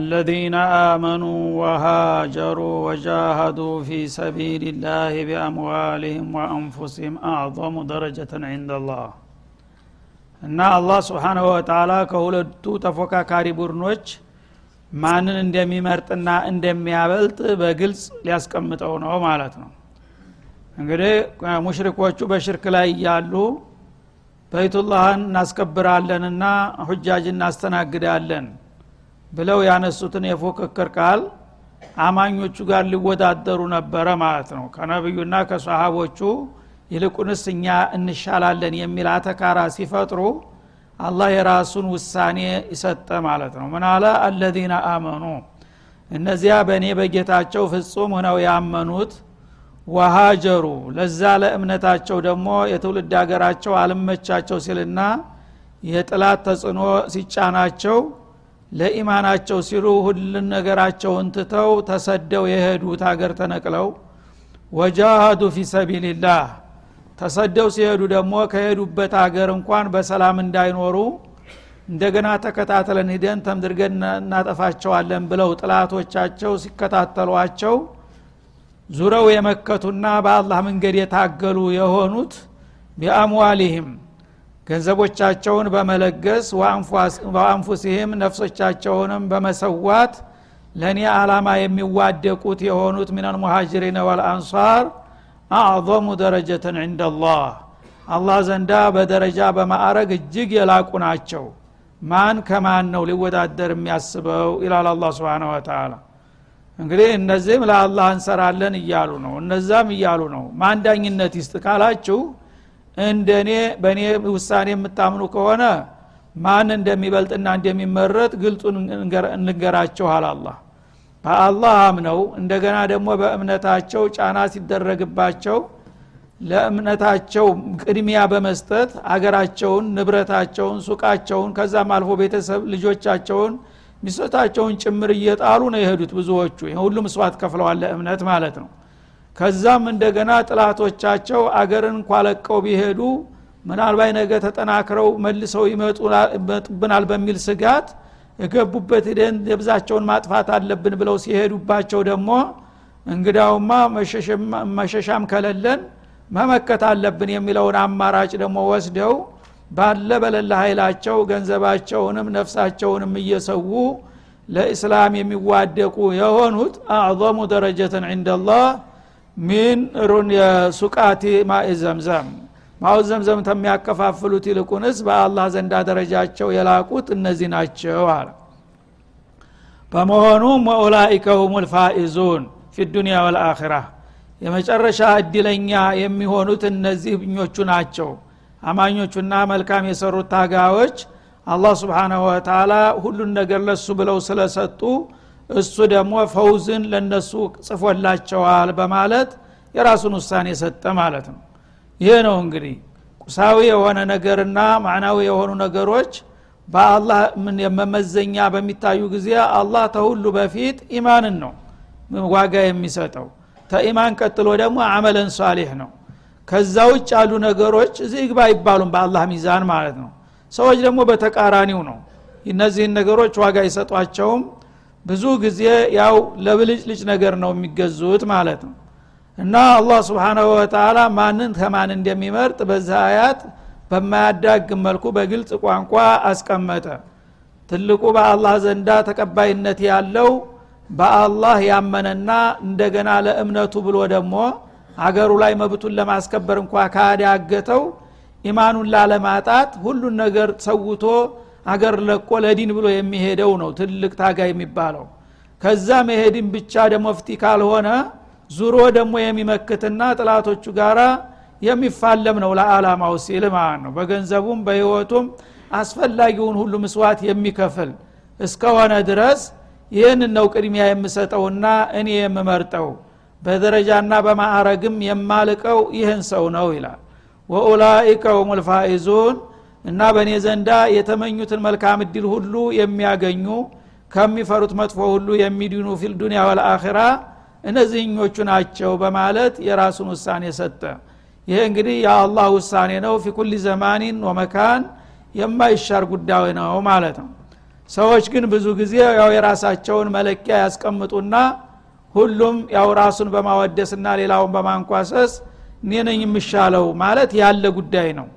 الذين آمنوا وهاجروا وجاهدوا في سبيل الله بأموالهم وأنفسهم أعظم درجة عند الله እና አላህ ስብሓናሁ ወተላ ከሁለቱ ተፎካካሪ ቡድኖች ማንን እንደሚመርጥና እንደሚያበልጥ በግልጽ ሊያስቀምጠው ነው ማለት ነው እንግዲህ ሙሽሪኮቹ በሽርክ ላይ እያሉ በይቱላህን እናስከብራለንና ሁጃጅ እናስተናግዳለን ብለው ያነሱትን የፉክክር ቃል አማኞቹ ጋር ሊወዳደሩ ነበረ ማለት ነው። ከነቢዩና ከሰሃቦቹ ይልቁንስ እኛ እንሻላለን የሚል አተካራ ሲፈጥሩ አላህ የራሱን ውሳኔ ይሰጠ ማለት ነው። ምን አለ? አለዚነ አመኑ. እነዚያ በእኔ በጌታቸው ፍጹም ሆነው ያመኑት ወሃጀሩ። ለዛ ለእምነታቸው ደግሞ የትውልድ ሀገራቸው አልመቻቸው ሲልና የጥላት ተጽዕኖ ሲጫናቸው ለኢማናቸው ሲሉ ሁሉን ነገራቸውን ትተው ተሰደው የሄዱት ሀገር ተነቅለው ወጃሃዱ ፊ ሰቢልላህ ተሰደው ሲሄዱ ደግሞ ከሄዱበት ሀገር እንኳን በሰላም እንዳይኖሩ እንደገና ተከታተለን ሂደን ተምድርገን እናጠፋቸዋለን ብለው ጥላቶቻቸው ሲከታተሏቸው ዙረው የመከቱና በአላህ መንገድ የታገሉ የሆኑት ቢአምዋሊህም ገንዘቦቻቸውን በመለገስ ወአንፉሲህም ነፍሶቻቸውንም በመሰዋት ለእኔ አላማ የሚዋደቁት የሆኑት ሚነል ሙሃጅሪን ወልአንሳር አዕظሙ ደረጀትን ዕንደላህ አላህ ዘንዳ በደረጃ በማዕረግ እጅግ የላቁ ናቸው። ማን ከማን ነው ሊወዳደር የሚያስበው? ይላል አላ ስብን ወተላ እንግዲህ እነዚህም ለአላህ እንሰራለን እያሉ ነው እነዛም እያሉ ነው። ማን ዳኝነት ይስጥ ካላችሁ እንደኔ በእኔ ውሳኔ የምታምኑ ከሆነ ማን እንደሚበልጥና እንደሚመረጥ ግልጡን እንገራችኋል አላህ። በአላህ አምነው እንደገና ደግሞ በእምነታቸው ጫና ሲደረግባቸው ለእምነታቸው ቅድሚያ በመስጠት አገራቸውን ንብረታቸውን ሱቃቸውን ከዛም አልፎ ቤተሰብ ልጆቻቸውን ሚስቶታቸውን ጭምር እየጣሉ ነው የሄዱት ብዙዎቹ። ሁሉ ምስዋት ከፍለዋል ለእምነት ማለት ነው ከዛም እንደገና ጥላቶቻቸው አገርን እንኳ ለቀው ቢሄዱ ምናልባት ነገ ተጠናክረው መልሰው ይመጡብናል በሚል ስጋት የገቡበት ሂደን የብዛቸውን ማጥፋት አለብን ብለው ሲሄዱባቸው ደግሞ እንግዳውማ መሸሻም ከለለን መመከት አለብን የሚለውን አማራጭ ደግሞ ወስደው ባለ በለለ ኃይላቸው ገንዘባቸውንም ነፍሳቸውንም እየሰዉ ለእስላም የሚዋደቁ የሆኑት አዕظሙ ደረጀትን ዕንደላህ ሚን የሱቃቲ ማኢ ዘምዘም። ማው ዘምዘም ከሚያከፋፍሉት ይልቁንስ በአላህ ዘንዳ ደረጃቸው የላቁት እነዚህ ናቸው አለ። በመሆኑም ወኡላኢከ ሁም ልፋኢዙን ፊ ዱኒያ ወልአኺራ የመጨረሻ እድለኛ የሚሆኑት እነዚህ ብኞቹ ናቸው። አማኞቹና መልካም የሰሩት ታጋዎች አላህ ስብሓናሁ ወተላ ሁሉን ነገር ለሱ ብለው ስለሰጡ እሱ ደግሞ ፈውዝን ለነሱ ጽፎላቸዋል በማለት የራሱን ውሳኔ ሰጠ ማለት ነው። ይሄ ነው እንግዲህ ቁሳዊ የሆነ ነገርና ማዕናዊ የሆኑ ነገሮች በአላህ መመዘኛ በሚታዩ ጊዜ አላህ ተሁሉ በፊት ኢማንን ነው ዋጋ የሚሰጠው። ተኢማን ቀጥሎ ደግሞ አመለን ሷሊህ ነው። ከዛ ውጭ ያሉ ነገሮች እዚህ ግባ አይባሉም በአላህ ሚዛን ማለት ነው። ሰዎች ደግሞ በተቃራኒው ነው። እነዚህን ነገሮች ዋጋ ይሰጧቸውም ብዙ ጊዜ ያው ለብልጭልጭ ነገር ነው የሚገዙት ማለት ነው። እና አላህ ስብሓናሁ ወተላ ማንን ከማን እንደሚመርጥ በዚህ አያት በማያዳግም መልኩ በግልጽ ቋንቋ አስቀመጠ። ትልቁ በአላህ ዘንዳ ተቀባይነት ያለው በአላህ ያመነና እንደገና ለእምነቱ ብሎ ደግሞ አገሩ ላይ መብቱን ለማስከበር እንኳ ካዳገተው ኢማኑን ላለማጣት ሁሉን ነገር ሰውቶ አገር ለቆ ለዲን ብሎ የሚሄደው ነው ትልቅ ታጋ የሚባለው። ከዛ መሄድን ብቻ ደግሞ ፍቲ ካልሆነ ዙሮ ደግሞ የሚመክትና ጥላቶቹ ጋራ የሚፋለም ነው ለአላማው ሲል ማለት ነው። በገንዘቡም በህይወቱም አስፈላጊውን ሁሉ ምስዋት የሚከፍል እስከሆነ ድረስ ይህን ነው ቅድሚያ የምሰጠውና እኔ የምመርጠው። በደረጃና በማዕረግም የማልቀው ይህን ሰው ነው ይላል። ወኡላኢከ ሁም ልፋኢዙን እና በእኔ ዘንዳ የተመኙትን መልካም እድል ሁሉ የሚያገኙ ከሚፈሩት መጥፎ ሁሉ የሚድኑ ፊል ዱኒያ ወልአኺራ እነዚህኞቹ ናቸው በማለት የራሱን ውሳኔ ሰጠ። ይሄ እንግዲህ የአላህ ውሳኔ ነው። ፊ ኩል ዘማኒን ወመካን የማይሻር ጉዳይ ነው ማለት ነው። ሰዎች ግን ብዙ ጊዜ ያው የራሳቸውን መለኪያ ያስቀምጡና ሁሉም ያው ራሱን በማወደስና ሌላውን በማንኳሰስ እኔ ነኝ የምሻለው ማለት ያለ ጉዳይ ነው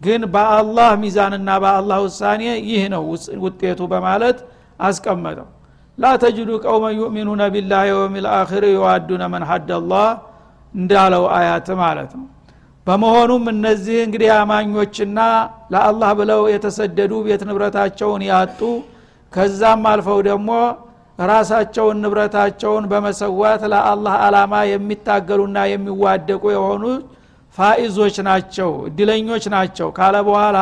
ግን በአላህ ሚዛንና በአላህ ውሳኔ ይህ ነው ውጤቱ በማለት አስቀመጠው። ላ ተጅዱ ቀውመ ዩእሚኑነ ቢላህ የውም ልአክር የዋዱነ መን ሀደ እንዳለው አያት ማለት ነው። በመሆኑም እነዚህ እንግዲህ አማኞችና ለአላህ ብለው የተሰደዱ ቤት ንብረታቸውን ያጡ ከዛም አልፈው ደግሞ ራሳቸውን ንብረታቸውን በመሰዋት ለአላህ አላማ የሚታገሉና የሚዋደቁ የሆኑ ፋኢዞች ናቸው እድለኞች ናቸው። ካለ በኋላ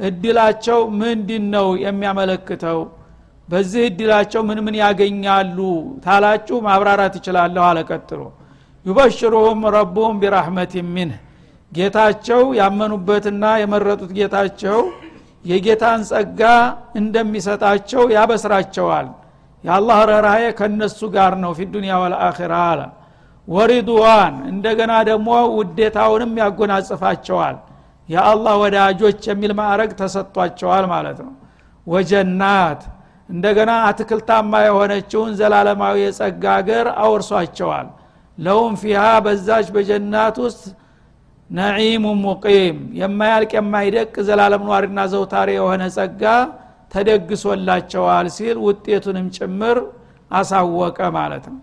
እድላቸው ምንድን ነው የሚያመለክተው? በዚህ እድላቸው ምን ምን ያገኛሉ ታላችሁ? ማብራራት ይችላለሁ አለቀጥሎ ዩበሽሩሁም ረቡሁም ቢራህመት ሚንህ ጌታቸው ያመኑበትና የመረጡት ጌታቸው የጌታን ጸጋ እንደሚሰጣቸው ያበስራቸዋል። የአላህ ረራዬ ከነሱ ጋር ነው ፊ ዱኒያ ወልአኺራ አለ ወሪድዋን እንደገና ደግሞ ውዴታውንም ያጎናጽፋቸዋል። የአላህ ወዳጆች የሚል ማዕረግ ተሰጥቷቸዋል ማለት ነው። ወጀናት እንደገና አትክልታማ የሆነችውን ዘላለማዊ የጸጋ አገር አውርሷቸዋል። ለውም ፊሃ በዛች በጀናት ውስጥ ነዒሙ ሙቂም የማያልቅ የማይደቅ ዘላለም ኗሪና ዘውታሪ የሆነ ጸጋ ተደግሶላቸዋል ሲል ውጤቱንም ጭምር አሳወቀ ማለት ነው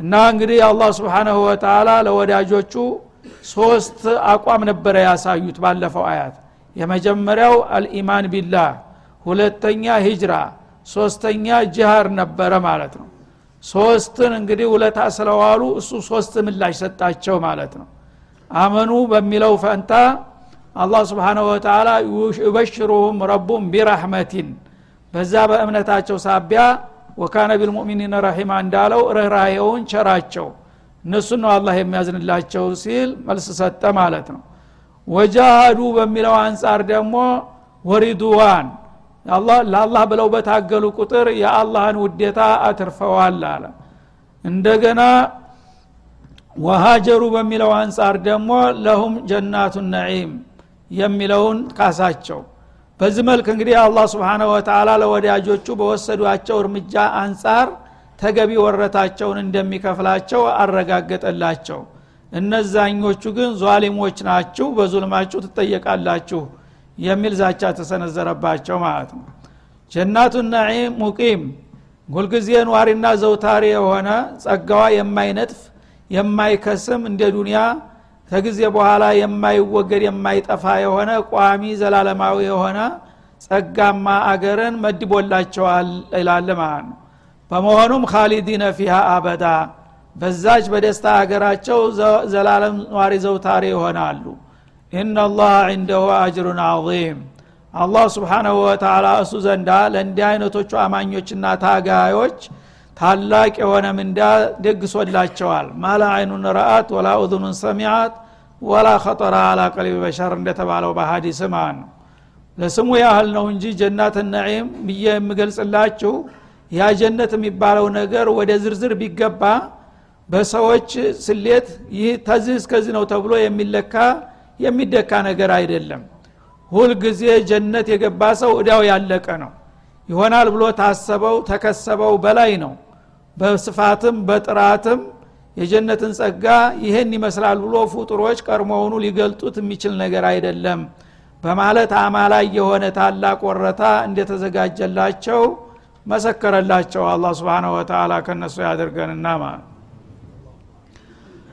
እና እንግዲህ አላህ ስብሓናሁ ወተላ ለወዳጆቹ ሶስት አቋም ነበረ ያሳዩት ባለፈው አያት። የመጀመሪያው አልኢማን ቢላህ ሁለተኛ ሂጅራ ሶስተኛ ጅሃር ነበረ ማለት ነው። ሶስትን እንግዲህ ውለታ ስለዋሉ እሱ ሶስት ምላሽ ሰጣቸው ማለት ነው። አመኑ በሚለው ፈንታ አላህ ስብሓንሁ ወተላ ዩበሽሩሁም ረቡም ቢራህመቲን በዛ በእምነታቸው ሳቢያ ወካነ ቢልሙእሚኒን ረሒማ እንዳለው ርኅራሄውን ቸራቸው። እነሱን ነው አላህ የሚያዝንላቸው ሲል መልስ ሰጠ ማለት ነው። ወጃሃዱ በሚለው አንጻር ደግሞ ወሪድዋን ለአላህ ብለው በታገሉ ቁጥር የአላህን ውዴታ አትርፈዋል አለ። እንደገና ወሃጀሩ በሚለው አንጻር ደግሞ ለሁም ጀናቱ ነዒም የሚለውን ካሳቸው በዚህ መልክ እንግዲህ አላህ ስብሓነ ወተላ ለወዳጆቹ በወሰዷቸው እርምጃ አንጻር ተገቢ ወረታቸውን እንደሚከፍላቸው አረጋገጠላቸው። እነዛኞቹ ግን ዟሊሞች ናችሁ በዙልማችሁ ትጠየቃላችሁ የሚል ዛቻ ተሰነዘረባቸው ማለት ነው። ጀናቱ ነዒም ሙቂም ሁልጊዜ ኗሪና ዘውታሪ የሆነ ጸጋዋ የማይነጥፍ የማይከስም እንደ ዱንያ ከጊዜ በኋላ የማይወገድ የማይጠፋ የሆነ ቋሚ ዘላለማዊ የሆነ ጸጋማ አገርን መድቦላቸዋል ይላል ማለት ነው። በመሆኑም ካሊዲነ ፊሃ አበዳ በዛች በደስታ ሀገራቸው ዘላለም ኗሪ ዘውታሪ ይሆናሉ። ኢናላህ ዕንደሁ አጅሩን አዚም አላህ ስብሓናሁ ወተላ እሱ ዘንዳ ለእንዲህ አይነቶቹ አማኞችና ታጋዮች ታላቅ የሆነ ምንዳ ደግሶላቸዋል። ማላ አይኑን ረአት ወላ ኡዙኑን ሰሚዓት ወላ ኸጠራ አላ ቀልቢ በሸር እንደተባለው በሀዲስ ማን ነው። ለስሙ ያህል ነው እንጂ ጀናት ነዒም ብዬ የምገልጽላችሁ ያ ጀነት የሚባለው ነገር ወደ ዝርዝር ቢገባ በሰዎች ስሌት ይህ ተዚህ እስከዚህ ነው ተብሎ የሚለካ የሚደካ ነገር አይደለም። ሁልጊዜ ጀነት የገባ ሰው እዳው ያለቀ ነው። ይሆናል ብሎ ታሰበው ተከሰበው በላይ ነው በስፋትም በጥራትም የጀነትን ጸጋ ይህን ይመስላል ብሎ ፍጡሮች ቀድሞውኑ ሊገልጡት የሚችል ነገር አይደለም። በማለት አማላይ የሆነ ታላቅ ወረታ እንደተዘጋጀላቸው መሰከረላቸው። አላህ ስብን ወተላ ከነሱ ያደርገንና ማለት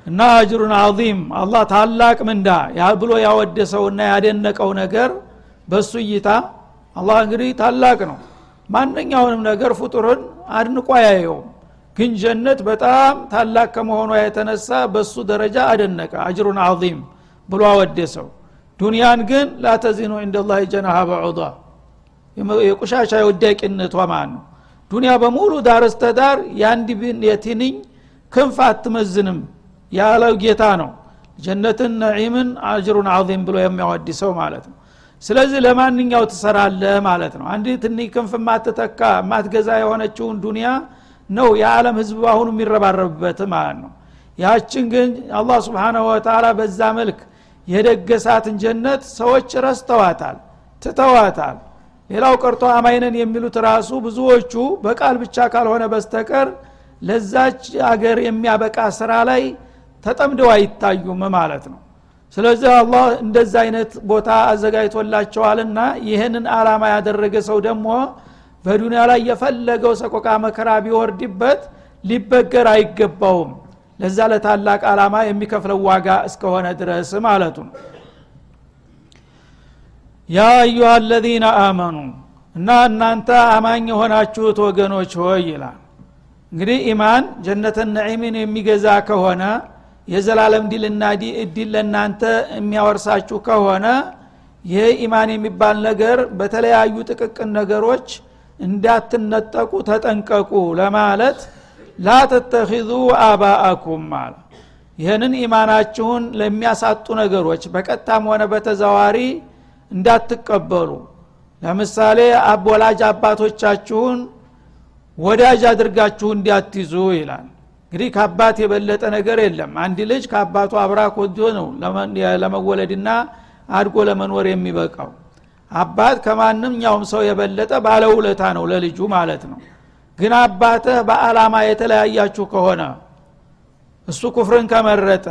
እና አጅሩን አዚም አላህ ታላቅ ምንዳ ብሎ ያወደሰውና ያደነቀው ነገር በሱ እይታ አላህ እንግዲህ ታላቅ ነው። ማንኛውንም ነገር ፍጡርን አድንቆ አያየውም ግን ጀነት በጣም ታላቅ ከመሆኗ የተነሳ በሱ ደረጃ አደነቀ አጅሩን አዚም ብሎ አወደሰው። ዱንያን ግን ላተዚኑ እንደላህ ጀናሃ በዑዳ የቁሻሻ የወዳቂነቷ ማለት ነው? ዱንያ በሙሉ ዳር እስተዳር የአንድ የትንኝ ክንፍ አትመዝንም ያለው ጌታ ነው። ጀነትን ነዒምን አጅሩን አዚም ብሎ የሚያወድሰው ማለት ነው። ስለዚህ ለማንኛው ትሰራለህ ማለት ነው። አንድ ትንሽ ክንፍ ማትተካ ማትገዛ የሆነችውን ዱንያ ነው የዓለም ህዝብ አሁኑ የሚረባረብበት ማለት ነው። ያችን ግን አላህ ስብሓናሁ ወተላ በዛ መልክ የደገሳትን ጀነት ሰዎች ረስተዋታል ትተዋታል። ሌላው ቀርቶ አማይነን የሚሉት ራሱ ብዙዎቹ በቃል ብቻ ካልሆነ በስተቀር ለዛች አገር የሚያበቃ ስራ ላይ ተጠምደው አይታዩም ማለት ነው። ስለዚህ አላህ እንደዛ አይነት ቦታ አዘጋጅቶላቸዋልና ይህንን አላማ ያደረገ ሰው ደግሞ በዱንያ ላይ የፈለገው ሰቆቃ መከራ ቢወርድበት ሊበገር አይገባውም። ለዛ ለታላቅ አላማ የሚከፍለው ዋጋ እስከሆነ ድረስ ማለቱ ነው። ያ አዩሃ አለዚነ አመኑ እና እናንተ አማኝ የሆናችሁት ወገኖች ሆይ ይላል። እንግዲህ ኢማን ጀነተ ነዒምን የሚገዛ ከሆነ የዘላለም ዲልና እድል ለእናንተ የሚያወርሳችሁ ከሆነ ይህ ኢማን የሚባል ነገር በተለያዩ ጥቅቅን ነገሮች እንዳትነጠቁ ተጠንቀቁ ለማለት ላ ተተኪዙ አባአኩም አለ። ይህንን ኢማናችሁን ለሚያሳጡ ነገሮች በቀጥታም ሆነ በተዘዋሪ እንዳትቀበሉ። ለምሳሌ ወላጅ አባቶቻችሁን ወዳጅ አድርጋችሁ እንዲያትይዙ ይላል። እንግዲህ ከአባት የበለጠ ነገር የለም። አንድ ልጅ ከአባቱ አብራክ ወዶ ነው ለመወለድና አድጎ ለመኖር የሚበቃው አባት ከማንኛውም ሰው የበለጠ ባለውለታ ነው ለልጁ ማለት ነው። ግን አባትህ በአላማ የተለያያችሁ ከሆነ እሱ ኩፍርን ከመረጠ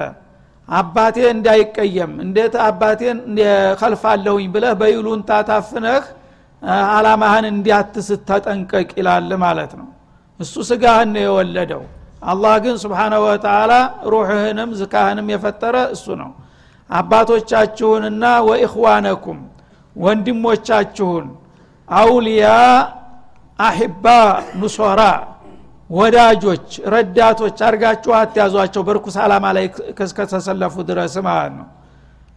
አባቴ እንዳይቀየም እንዴት አባቴን ከልፋለሁኝ ብለህ በይሉንታ ታፍነህ አላማህን እንዲያትስት ይላል ማለት ነው። እሱ ስጋህን ነው የወለደው። አላህ ግን ስብሓናሁ ወተላ ሩሕህንም ዝካህንም የፈጠረ እሱ ነው። አባቶቻችሁንና ወኢኽዋነኩም ወንድሞቻችሁን አውልያ አሕባ ኑሶራ ወዳጆች ረዳቶች አርጋችሁ አትያዟቸው። በርኩስ አላማ ላይ እስከተሰለፉ ድረስ ማለት ነው።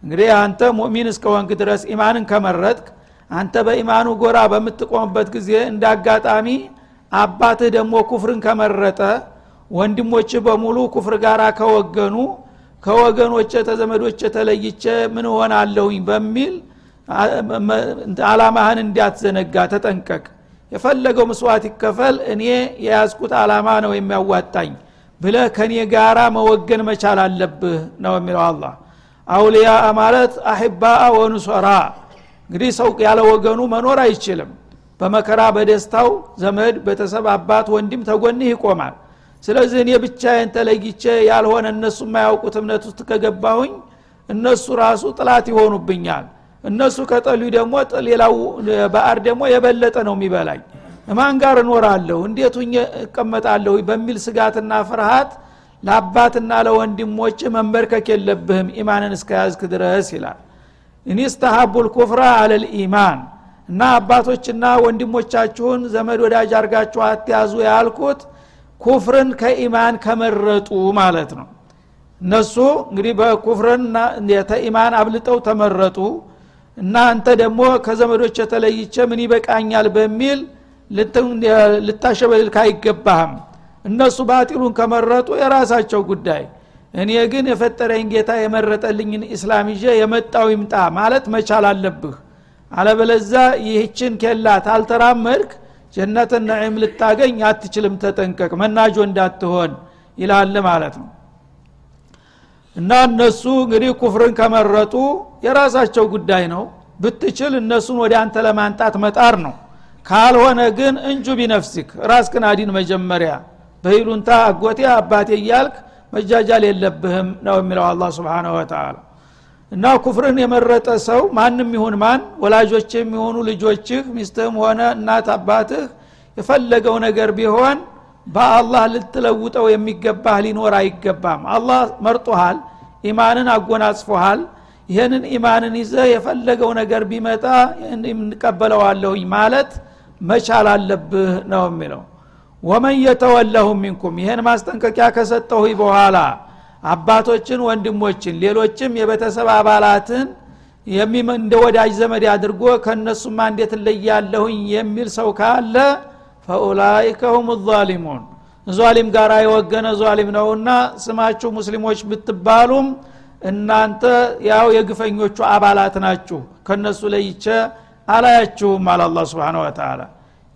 እንግዲህ አንተ ሙእሚን እስከወንክ ድረስ ኢማንን ከመረጥክ አንተ በኢማኑ ጎራ በምትቆምበት ጊዜ እንደ አጋጣሚ አባትህ ደግሞ ኩፍርን ከመረጠ ወንድሞች በሙሉ ኩፍር ጋር ከወገኑ ከወገኖች ተዘመዶች ተለይቼ ምን ሆናለሁኝ በሚል አላማህን እንዲያትዘነጋ ተጠንቀቅ። የፈለገው መስዋዕት ይከፈል እኔ የያዝኩት አላማ ነው የሚያዋጣኝ ብለ ከኔ ጋራ መወገን መቻል አለብህ ነው የሚለው አላ አውልያ ማለት አሕባአ ወኑሶራ እንግዲህ ሰው ያለ ወገኑ መኖር አይችልም። በመከራ በደስታው ዘመድ ቤተሰብ አባት ወንድም ተጎንህ ይቆማል። ስለዚህ እኔ ብቻዬን ተለይቼ ያልሆነ እነሱ የማያውቁት እምነት ውስጥ ከገባሁኝ እነሱ ራሱ ጥላት ይሆኑብኛል እነሱ ከጠሉ ደግሞ ሌላው በአር ደግሞ የበለጠ ነው የሚበላኝ። እማን ጋር እኖራለሁ? እንዴት እቀመጣለሁ? በሚል ስጋትና ፍርሃት ለአባትና ለወንድሞች መንበርከክ የለብህም ኢማንን እስከያዝክ ድረስ ይላል። እኒስተሀቡል ኩፍራ አለል ኢማን። እና አባቶችና ወንድሞቻችሁን ዘመድ ወዳጅ አርጋችሁ አትያዙ ያልኩት ኩፍርን ከኢማን ከመረጡ ማለት ነው። እነሱ እንግዲህ በኩፍርን ተኢማን አብልጠው ተመረጡ እና አንተ ደግሞ ከዘመዶች የተለይቼ ምን ይበቃኛል በሚል ልታሸበልልክ አይገባህም። እነሱ ባጢሉን ከመረጡ የራሳቸው ጉዳይ። እኔ ግን የፈጠረኝ ጌታ የመረጠልኝን ኢስላም ይዤ የመጣው ይምጣ ማለት መቻል አለብህ። አለበለዛ ይህችን ኬላ ታልተራመድክ ጀነትን ነዒም ልታገኝ አትችልም። ተጠንቀቅ መናጆ እንዳትሆን ይላል ማለት ነው እና እነሱ እንግዲህ ኩፍርን ከመረጡ የራሳቸው ጉዳይ ነው። ብትችል እነሱን ወደ አንተ ለማንጣት መጣር ነው። ካልሆነ ግን እንጁ ቢነፍሲክ ራስክን አዲን መጀመሪያ። በይሉንታ አጎቴ አባቴ እያልክ መጃጃል የለብህም ነው የሚለው አላ ስብን ወተላ እና ኩፍርን የመረጠ ሰው ማንም ይሁን ማን ወላጆች የሚሆኑ ልጆችህ ሚስትህም ሆነ እናት አባትህ የፈለገው ነገር ቢሆን በአላህ ልትለውጠው የሚገባህ ሊኖር አይገባም። አላህ መርጦሃል ኢማንን አጎናጽፎሃል። ይህንን ኢማንን ይዘ የፈለገው ነገር ቢመጣ እንቀበለዋለሁኝ ማለት መቻል አለብህ ነው የሚለው። ወመን የተወለሁ ሚንኩም ይህን ማስጠንቀቂያ ከሰጠሁ በኋላ አባቶችን ወንድሞችን ሌሎችም የቤተሰብ አባላትን እንደ ወዳጅ ዘመድ አድርጎ ከእነሱማ እንዴት እለያለሁኝ የሚል ሰው ካለ ፈኡላይከ ሁም ዛሊሙን። ዟሊም ጋር የወገነ ዟሊም ነውና ስማችሁ ሙስሊሞች ብትባሉም እናንተ ያው የግፈኞቹ አባላት ናችሁ። ከነሱ ለይቼ አላያችሁም አለ አላ ስብን ወተላ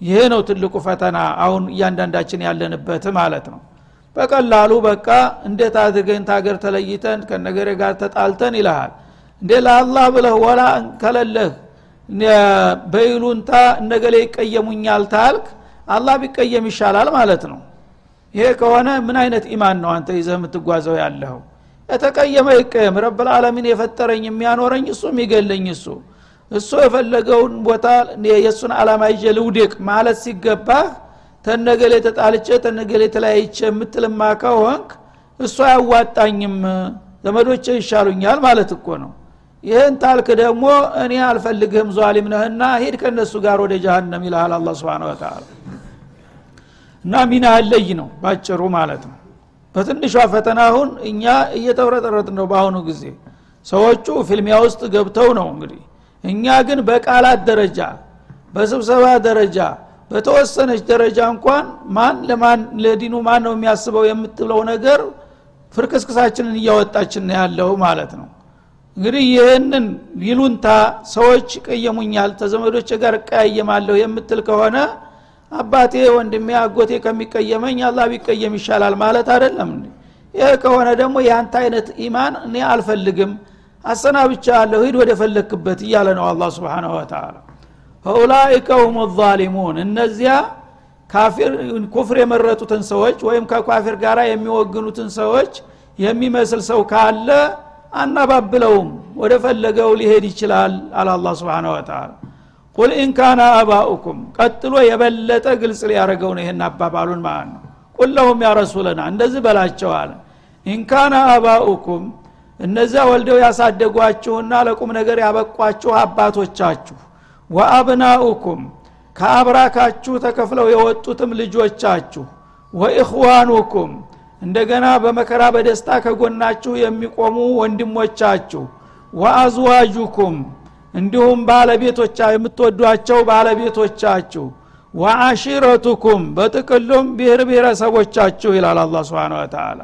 ይሄ ነው ትልቁ ፈተና አሁን እያንዳንዳችን ያለንበት ማለት ነው። በቀላሉ በቃ እንዴት አድርገን ታገር ተለይተን ከነገሬ ጋር ተጣልተን ይልሃል። እንዴ ለአላህ ብለህ ወላ ከለለህ። በይሉንታ እነገሌ ይቀየሙኛል ታልክ አላህ ቢቀየም ይሻላል ማለት ነው። ይሄ ከሆነ ምን አይነት ኢማን ነው አንተ ይዘህ የምትጓዘው ያለኸው የተቀየመ ይቀየም። ረብልዓለሚን የፈጠረኝ የሚያኖረኝ እሱ የሚገለኝ እሱ። እሱ የፈለገውን ቦታ የእሱን አላማ ይዤ ልውድቅ ማለት ሲገባህ ተነገሌ ተጣልቼ ተነገሌ ተለያይቼ የምትልማ ከሆንክ እሱ አያዋጣኝም። ዘመዶቼ ይሻሉኛል ማለት እኮ ነው ይህን ታልክ ደግሞ እኔ አልፈልግህም ዟሊም ነህና ሂድ ከእነሱ ጋር ወደ ጃሃንም ይልሃል አላ ስብን ወተላ እና ሚና ለይ ነው ባጭሩ ማለት ነው። በትንሿ ፈተና አሁን እኛ እየተብረጠረጥ ነው በአሁኑ ጊዜ። ሰዎቹ ፊልሚያ ውስጥ ገብተው ነው እንግዲህ። እኛ ግን በቃላት ደረጃ በስብሰባ ደረጃ በተወሰነች ደረጃ እንኳን ማን ለማን ለዲኑ ማን ነው የሚያስበው የምትለው ነገር ፍርክስክሳችንን እያወጣችን ያለው ማለት ነው እንግዲህ ይህንን ይሉንታ ሰዎች ቀየሙኛል ተዘመዶች ጋር እቀያየማለሁ የምትል ከሆነ አባቴ ወንድሜ አጎቴ ከሚቀየመኝ አላህ ቢቀየም ይሻላል ማለት አይደለም ይህ ከሆነ ደግሞ የአንተ አይነት ኢማን እኔ አልፈልግም አሰናብቻ አለሁ ሂድ ወደ ፈለክበት እያለ ነው አላ ስብን ወተላ ፈኡላይከ ሁም ዛሊሙን እነዚያ ካፊር ኩፍር የመረጡትን ሰዎች ወይም ከካፊር ጋር የሚወግኑትን ሰዎች የሚመስል ሰው ካለ አናባብለውም። ወደ ፈለገው ሊሄድ ይችላል አለ አላ ስብን ወተላ ቁል ኢንካነ አባኡኩም ቀጥሎ የበለጠ ግልጽ ሊያደረገው ነው ይህን አባባሉን ማለት ነው። ቁል ለሁም ያ ረሱለና እንደዚህ በላቸው አለ። ኢንካነ አባኡኩም እነዚያ ወልደው ያሳደጓችሁና ለቁም ነገር ያበቋችሁ አባቶቻችሁ። ወአብናኡኩም ከአብራካችሁ ተከፍለው የወጡትም ልጆቻችሁ። ወኢኽዋኑኩም እንደገና በመከራ በደስታ ከጎናችሁ የሚቆሙ ወንድሞቻችሁ ወአዝዋጁኩም እንዲሁም ባለቤቶቻ የምትወዷቸው ባለቤቶቻችሁ ወአሺረቱኩም በጥቅሉም ብሔር ብሔረሰቦቻችሁ ይላል አላ ስብን ወተላ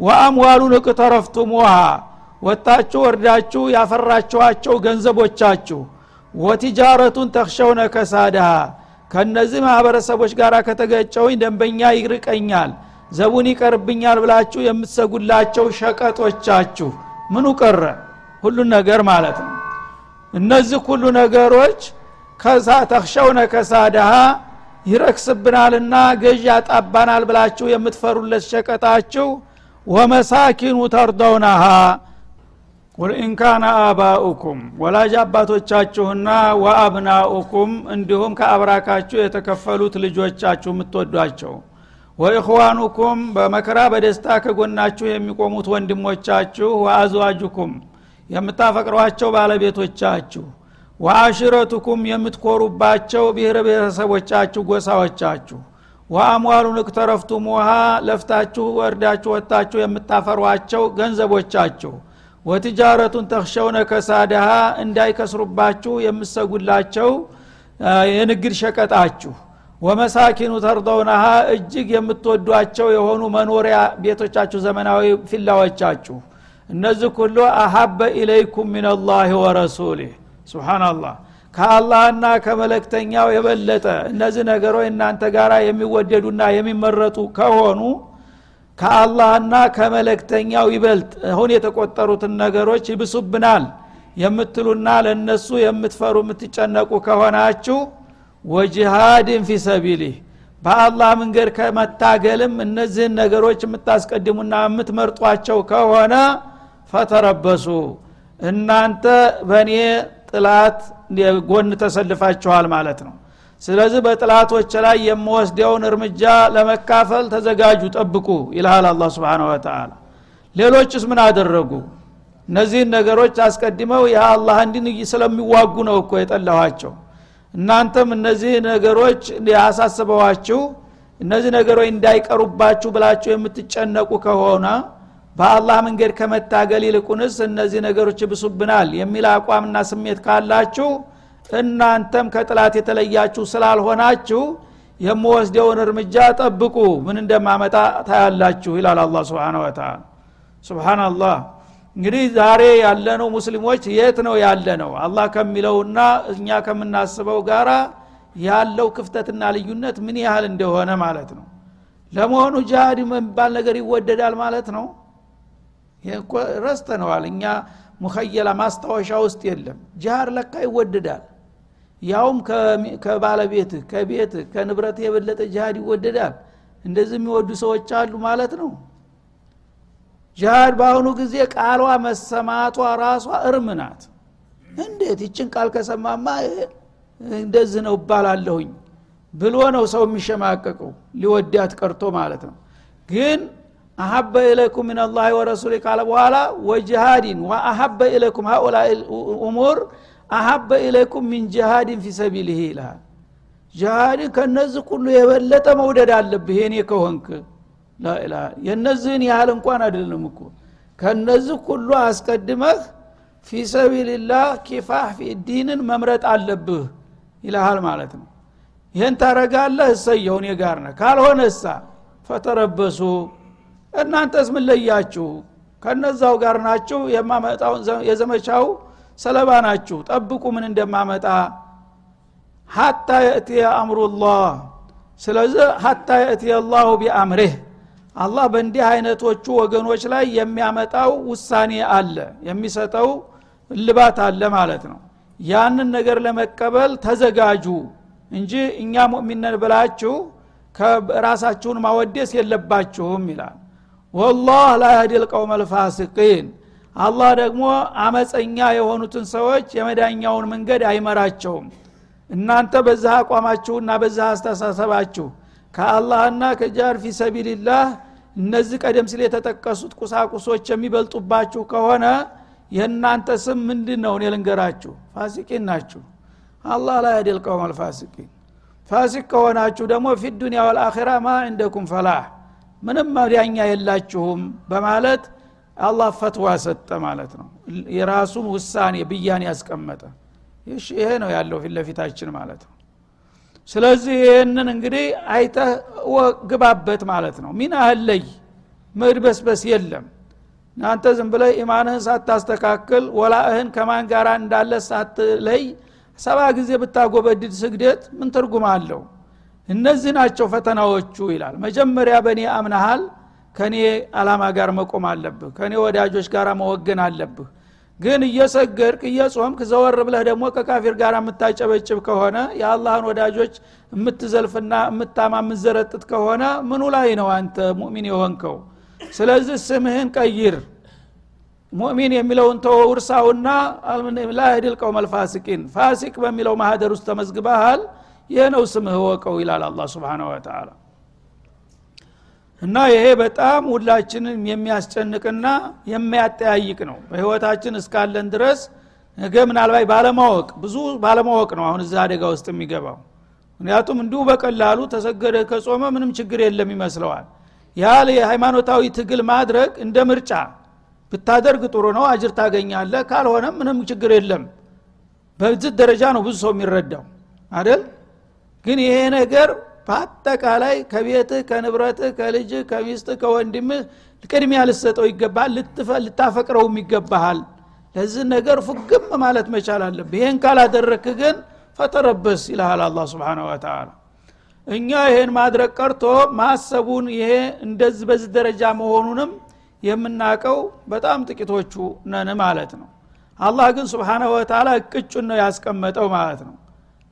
ወአምዋሉን እቅተረፍቱሙሃ ወጣችሁ ወርዳችሁ ያፈራችኋቸው ገንዘቦቻችሁ ወቲጃረቱን ተክሸውነ ከሳድሃ ከነዚህ ማህበረሰቦች ጋር ከተገጨውኝ ደንበኛ ይርቀኛል ዘቡን ይቀርብኛል ብላችሁ የምትሰጉላቸው ሸቀጦቻችሁ ምኑ ቀረ? ሁሉን ነገር ማለት ነው። እነዚህ ሁሉ ነገሮች ከዛ ተክሸውነ ከሳድሃ ይረክስብናልና ገዥ ያጣባናል ብላችሁ የምትፈሩለት ሸቀጣችሁ ወመሳኪኑ ተርደውናሃ። ቁል ኢንካነ አባኡኩም ወላጅ አባቶቻችሁና ወአብናኡኩም እንዲሁም ከአብራካችሁ የተከፈሉት ልጆቻችሁ የምትወዷቸው ወኢኽዋኑኩም በመከራ በደስታ ከጎናችሁ የሚቆሙት ወንድሞቻችሁ ወአዝዋጁኩም የምታፈቅሯቸው ባለቤቶቻችሁ ወአሽረቱኩም የምትኮሩባቸው ብሔር ብሔረሰቦቻችሁ ጎሳዎቻችሁ ወአምዋሉን እክተረፍቱሙሃ ለፍታችሁ ወርዳችሁ ወጥታችሁ የምታፈሯቸው ገንዘቦቻችሁ ወትጃረቱን ተክሸውነ ከሳድሃ እንዳይከስሩባችሁ የምሰጉላቸው የንግድ ሸቀጣችሁ ወመሳኪኑ ተርደውነሃ እጅግ የምትወዷቸው የሆኑ መኖሪያ ቤቶቻችሁ ዘመናዊ ፊላዎቻችሁ እነዚህ ሁሉ አሀበ ኢለይኩም ሚንላህ ወረሱሊህ። ስብናላህ ከአላህና ከመለክተኛው የበለጠ እነዚህ ነገሮች እናንተ ጋር የሚወደዱና የሚመረጡ ከሆኑ ከአላህና ከመለክተኛው ይበልጥ አሁን የተቆጠሩትን ነገሮች ይብሱብናል የምትሉና ለእነሱ የምትፈሩ የምትጨነቁ ከሆናችሁ ወጅሃድን ፊ ሰቢሊህ በአላህ መንገድ ከመታገልም እነዚህን ነገሮች የምታስቀድሙና የምትመርጧቸው ከሆነ ፈተረበሱ። እናንተ በእኔ ጥላት ጎን ተሰልፋችኋል ማለት ነው። ስለዚህ በጥላቶች ላይ የምወስደውን እርምጃ ለመካፈል ተዘጋጁ ጠብቁ ይልሃል አላ ስብን ወተላ ሌሎችስ ምን አደረጉ? እነዚህን ነገሮች አስቀድመው የአላህ እንዲን ስለሚዋጉ ነው እኮ የጠላኋቸው እናንተም እነዚህ ነገሮች ያሳስበዋችሁ እነዚህ ነገሮች እንዳይቀሩባችሁ ብላችሁ የምትጨነቁ ከሆነ በአላህ መንገድ ከመታገል ይልቁንስ እነዚህ ነገሮች ይብሱብናል የሚል አቋምና ስሜት ካላችሁ እናንተም ከጥላት የተለያችሁ ስላልሆናችሁ የምወስደውን እርምጃ ጠብቁ። ምን እንደማመጣ ታያላችሁ ይላል አላ ስብን ወተላ ስብናላህ እንግዲህ ዛሬ ያለነው ሙስሊሞች የት ነው ያለነው? አላህ ከሚለውና እኛ ከምናስበው ጋራ ያለው ክፍተትና ልዩነት ምን ያህል እንደሆነ ማለት ነው። ለመሆኑ ጃሃድ የሚባል ነገር ይወደዳል ማለት ነው? ረስተነዋል እኛ ሙኸየላ ማስታወሻ ውስጥ የለም። ጃሃድ ለካ ይወደዳል። ያውም ከባለቤትህ ከቤትህ ከንብረት የበለጠ ጅሃድ ይወደዳል። እንደዚህ የሚወዱ ሰዎች አሉ ማለት ነው ጅሃድ በአሁኑ ጊዜ ቃሏ መሰማቷ ራሷ እርም ናት። እንዴት ይችን ቃል ከሰማማ እንደዚህ ነው እባላለሁኝ ብሎ ነው ሰው የሚሸማቀቀው ሊወዳት ቀርቶ ማለት ነው። ግን አሀበ ኢለይኩም ምን አላህ ወረሱሊ ካለ በኋላ ወጅሃዲን ወአሀበ ኢለይኩም ሀኡላ ኡሙር አሀበ ኢለይኩም ሚን ጅሃድን ፊ ሰቢልህ ይልሃል። ጅሃድን ከነዚህ ሁሉ የበለጠ መውደድ አለብህ የኔ ከሆንክ ላኢላ የነዚህን ያህል እንኳን አይደለም እኮ። ከነዚህ ሁሉ አስቀድመህ ፊ ሰቢልላህ ኪፋህ ፊ ዲንን መምረጥ አለብህ ይልሃል ማለት ነው። ይህን ታረጋለህ እሰየው እኔ ጋር ካልሆነ እሳ ፈተረበሱ። እናንተስ ምን ከነዛው ጋር ናችሁ? የማመጣው የዘመቻው ሰለባ ናችሁ? ጠብቁ ምን እንደማመጣ። ሀታ የእትየ አምሩላህ። ስለዚህ ሀታ የእትየ አላሁ ቢአምሪህ አላህ በእንዲህ አይነቶቹ ወገኖች ላይ የሚያመጣው ውሳኔ አለ የሚሰጠው እልባት አለ ማለት ነው። ያንን ነገር ለመቀበል ተዘጋጁ እንጂ እኛ ሙእሚነን ብላችሁ ራሳችሁን ማወደስ የለባችሁም ይላል። ወላህ ላ ያህዲ ልቀውም አልፋሲቂን አላህ ደግሞ አመፀኛ የሆኑትን ሰዎች የመዳኛውን መንገድ አይመራቸውም። እናንተ በዛ አቋማችሁና በዛ አስተሳሰባችሁ ከአላህና ከጃር ፊ ሰቢልላህ እነዚህ ቀደም ሲል የተጠቀሱት ቁሳቁሶች የሚበልጡባችሁ ከሆነ የእናንተ ስም ምንድን ነው እኔ ልንገራችሁ። ፋሲቂን ናችሁ። አላህ ላይ ያደል ቀውም አልፋሲቂን። ፋሲቅ ከሆናችሁ ደግሞ ፊ ዱኒያ ወልአኺራ ማ እንደኩም ፈላህ ምንም መዳኛ የላችሁም በማለት አላህ ፈትዋ ሰጠ ማለት ነው። የራሱን ውሳኔ ብያን ያስቀመጠ። ይሄ ነው ያለው ፊት ለፊታችን ማለት ነው ስለዚህ ይህንን እንግዲህ አይተህ ግባበት ማለት ነው። ሚን አህለይ መድበስበስ የለም። እናንተ ዝም ብለ ኢማንህን ሳታስተካክል ወላእህን ከማን ጋር እንዳለ ሳትለይ ሰባ ጊዜ ብታጎበድድ ስግደት ምን ትርጉም አለው? እነዚህ ናቸው ፈተናዎቹ ይላል። መጀመሪያ በእኔ አምናሃል ከእኔ አላማ ጋር መቆም አለብህ ከእኔ ወዳጆች ጋር መወገን አለብህ ግን እየሰገድክ እየጾምክ ዘወር ብለህ ደግሞ ከካፊር ጋር የምታጨበጭብ ከሆነ የአላህን ወዳጆች የምትዘልፍና የምታማ የምዘረጥት ከሆነ ምኑ ላይ ነው አንተ ሙእሚን የሆንከው? ስለዚህ ስምህን ቀይር። ሙእሚን የሚለውን ተወ ውርሳውና ላህድል ቀውም አልፋሲቂን። ፋሲቅ በሚለው ማህደር ውስጥ ተመዝግበሃል። ይህ ነው ስምህ ወቀው ይላል አላ ስብን ወተላ እና ይሄ በጣም ሁላችንን የሚያስጨንቅና የሚያጠያይቅ ነው። በህይወታችን እስካለን ድረስ ነገ ምናልባት ባለማወቅ ብዙ ባለማወቅ ነው አሁን እዛ አደጋ ውስጥ የሚገባው። ምክንያቱም እንዲሁ በቀላሉ ተሰገደ ከጾመ ምንም ችግር የለም ይመስለዋል። ያል የሃይማኖታዊ ትግል ማድረግ እንደ ምርጫ ብታደርግ ጥሩ ነው አጅር ታገኛለህ ካልሆነም ምንም ችግር የለም። በዚህ ደረጃ ነው ብዙ ሰው የሚረዳው። አይደል? ግን ይሄ ነገር በአጠቃላይ ከቤትህ ከንብረትህ ከልጅህ ከሚስትህ ከወንድምህ ቅድሚያ ልሰጠው ይገባል ልታፈቅረውም ይገባሃል። ለዚህ ነገር ፉግም ማለት መቻል አለብህ። ይህን ካላደረክ ግን ፈተረበስ ይልሃል አላ ስብን ወተላ እኛ ይሄን ማድረግ ቀርቶ ማሰቡን ይሄ እንደዚህ በዚህ ደረጃ መሆኑንም የምናቀው በጣም ጥቂቶቹ ነን ማለት ነው። አላህ ግን ስብሓናሁ ወተላ እቅጩን ነው ያስቀመጠው ማለት ነው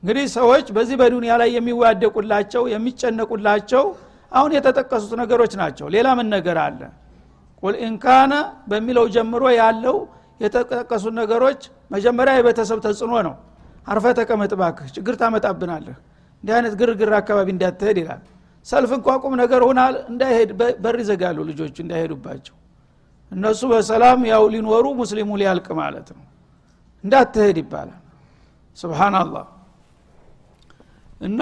እንግዲህ ሰዎች በዚህ በዱንያ ላይ የሚዋደቁላቸው የሚጨነቁላቸው አሁን የተጠቀሱት ነገሮች ናቸው። ሌላ ምን ነገር አለ? ቁል ኢንካነ በሚለው ጀምሮ ያለው የተጠቀሱት ነገሮች መጀመሪያ የቤተሰብ ተጽዕኖ ነው። አርፈ ተቀመጥ ባክህ ችግር ታመጣብናለህ እንዲህ አይነት ግርግር አካባቢ እንዳትሄድ ይላል። ሰልፍ እንኳ ቁም ነገር ሁናል እንዳይሄድ በር ይዘጋሉ ልጆቹ እንዳይሄዱባቸው። እነሱ በሰላም ያው ሊኖሩ ሙስሊሙ ሊያልቅ ማለት ነው። እንዳትሄድ ይባላል። ስብናላህ እና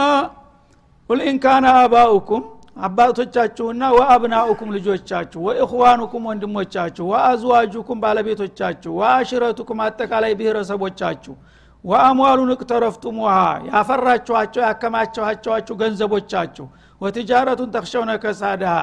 ቁል ኢንካነ አባኡኩም አባቶቻችሁና ወአብናኡኩም ልጆቻችሁ ወኢኽዋኑኩም ወንድሞቻችሁ ወአዝዋጁኩም ባለቤቶቻችሁ ወአሽረቱኩም አጠቃላይ ብሔረሰቦቻችሁ ወአምዋሉን እቅተረፍቱሙሃ ያፈራችኋቸው ያከማችኋቸዋችሁ ገንዘቦቻችሁ ወትጃረቱን ተክሸውነ ከሳድሃ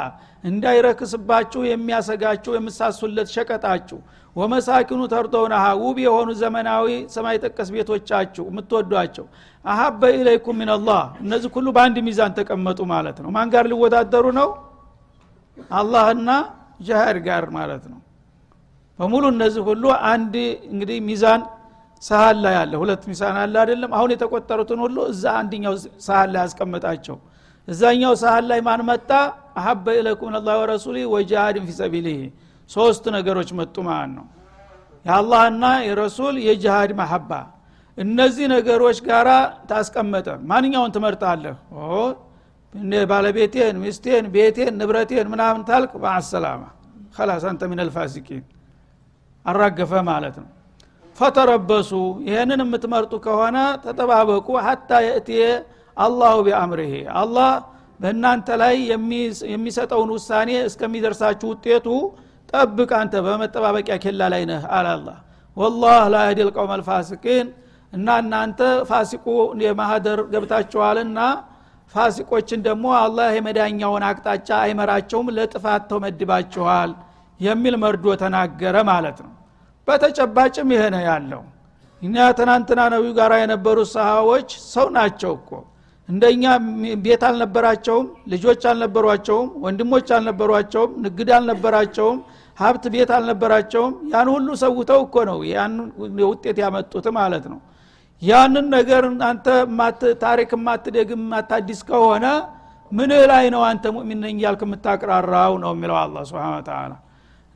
እንዳይረክስባችሁ የሚያሰጋችሁ የምሳሱለት ሸቀጣችሁ ወመሳኪኑ ተርዶውነሃ ውብ የሆኑ ዘመናዊ ሰማይ ጠቀስ ቤቶቻችሁ የምትወዷቸው አሀበ ኢለይኩም ሚንላህ እነዚህ ሁሉ በአንድ ሚዛን ተቀመጡ ማለት ነው። ማን ጋር ሊወዳደሩ ነው? አላህና ጃሃድ ጋር ማለት ነው። በሙሉ እነዚህ ሁሉ አንድ እንግዲህ ሚዛን ሳህን ላይ አለ። ሁለት ሚሳን አለ አይደለም? አሁን የተቆጠሩትን ሁሉ እዛ አንድኛው ሳህን ላይ ያስቀምጣቸው እዛኛው ሳህን ላይ ማን መጣ? አሀበ ኢለኩም ላ ወረሱሊ ወጃሃድን ፊሰቢልህ ሶስት ነገሮች መጡ ማለት ነው። የአላህና የረሱል የጅሃድ መሐባ። እነዚህ ነገሮች ጋር ታስቀመጠ። ማንኛውን ትመርጣለህ? ባለቤቴን ሚስቴን ቤቴን ንብረቴን ምናምን ታልቅ በአሰላማ። ከላስ አንተ ምን ልፋሲቂን አራገፈ ማለት ነው። ፈተረበሱ። ይህንን የምትመርጡ ከሆነ ተጠባበቁ። ሀታ የእትየ አላሁ ቢአምርሄ አላህ በእናንተ ላይ የሚሰጠውን ውሳኔ እስከሚደርሳችሁ ውጤቱ ጠብቅ አንተ በመጠባበቂያ ኬላ ላይ ነህ አላላ ወላህ ላ የህዲል ቀውም አልፋሲቂን እና እናንተ ፋሲቁ የማህደር ገብታችኋልና ፋሲቆችን ደግሞ አላህ የመዳኛውን አቅጣጫ አይመራቸውም ለጥፋት ተመድባችኋል የሚል መርዶ ተናገረ ማለት ነው። በተጨባጭም ይሄ ያለው። እኛ ትናንትና ነቢዩ ጋር የነበሩት ሰሃዎች ሰው ናቸው እኮ። እንደኛ ቤት አልነበራቸውም ልጆች አልነበሯቸውም ወንድሞች አልነበሯቸውም ንግድ አልነበራቸውም ሀብት ቤት አልነበራቸውም። ያን ሁሉ ሰውተው እኮ ነው ያን ውጤት ያመጡት ማለት ነው። ያንን ነገር አንተ ታሪክ ማትደግም ማታዲስ ከሆነ ምን ላይ ነው አንተ ሙእሚን ነኝ እያልክ የምታቅራራው ነው የሚለው አላ ስብን ተላ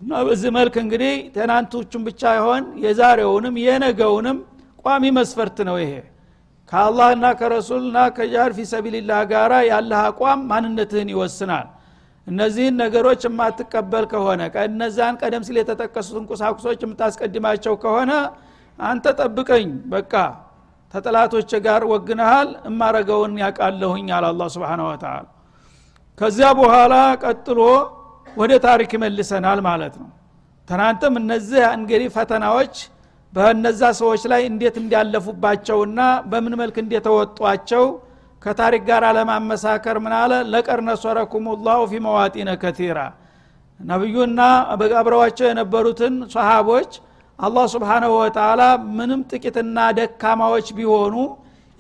እና በዚህ መልክ እንግዲህ ትናንቶቹን ብቻ ይሆን የዛሬውንም የነገውንም ቋሚ መስፈርት ነው ይሄ። ከአላህና ከረሱልና ከጃር ፊሰቢልላህ ጋር ያለህ አቋም ማንነትህን ይወስናል እነዚህን ነገሮች የማትቀበል ከሆነ እነዛን ቀደም ሲል የተጠቀሱትን ቁሳቁሶች የምታስቀድማቸው ከሆነ አንተ ጠብቀኝ በቃ ተጠላቶች ጋር ወግነሃል እማረገውን ያቃለሁኝ አለ አላ ስብን ወተላ ከዚያ በኋላ ቀጥሎ ወደ ታሪክ ይመልሰናል ማለት ነው። ትናንትም እነዚህ እንግዲህ ፈተናዎች በእነዛ ሰዎች ላይ እንዴት እንዲያለፉባቸውና በምን መልክ እንደተወጧቸው ከታሪክ ጋር ለማመሳከር ምን አለ? ለቀር ነሰረኩም ላሁ ፊ መዋጢነ ከቲራ። ነቢዩና አብረዋቸው የነበሩትን ሰሃቦች አላህ ስብሓናሁ ወተላ ምንም ጥቂትና ደካማዎች ቢሆኑ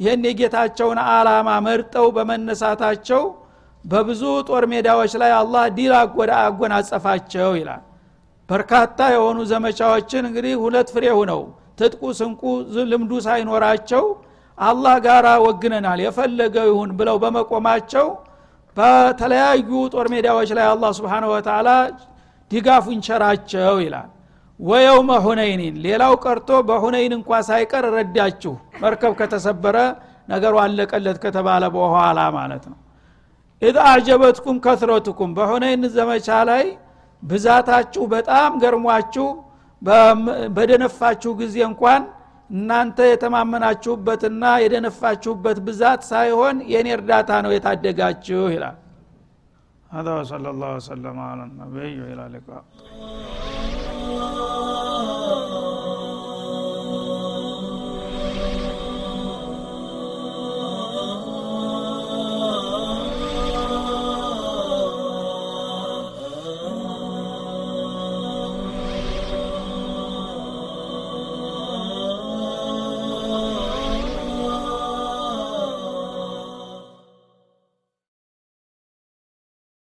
ይህን የጌታቸውን አላማ መርጠው በመነሳታቸው በብዙ ጦር ሜዳዎች ላይ አላህ ድል አጎናጸፋቸው ይላል። በርካታ የሆኑ ዘመቻዎችን እንግዲህ ሁለት ፍሬ ሁነው ትጥቁ ስንቁ ልምዱ ሳይኖራቸው አላህ ጋር ወግነናል የፈለገው ይሁን ብለው በመቆማቸው በተለያዩ ጦር ሜዳዎች ላይ አላህ سبحانه وتعالى ድጋፉን ቸራቸው ይላል። ويوم حنين ሌላው ቀርቶ በሁነይን እንኳ ሳይቀር ረዳችሁ። መርከብ ከተሰበረ ነገሩ አለቀለት ከተባለ በኋላ ማለት ነው። إذ أعجبتكم كثرتكم በሁነይን ዘመቻ ላይ ብዛታችሁ በጣም ገርሟችሁ በደነፋችሁ ጊዜ እንኳን እናንተ የተማመናችሁበትና የደነፋችሁበት ብዛት ሳይሆን የእኔ እርዳታ ነው የታደጋችሁ ይላል هذا وصلى الله وسلم على النبي وإلى اللقاء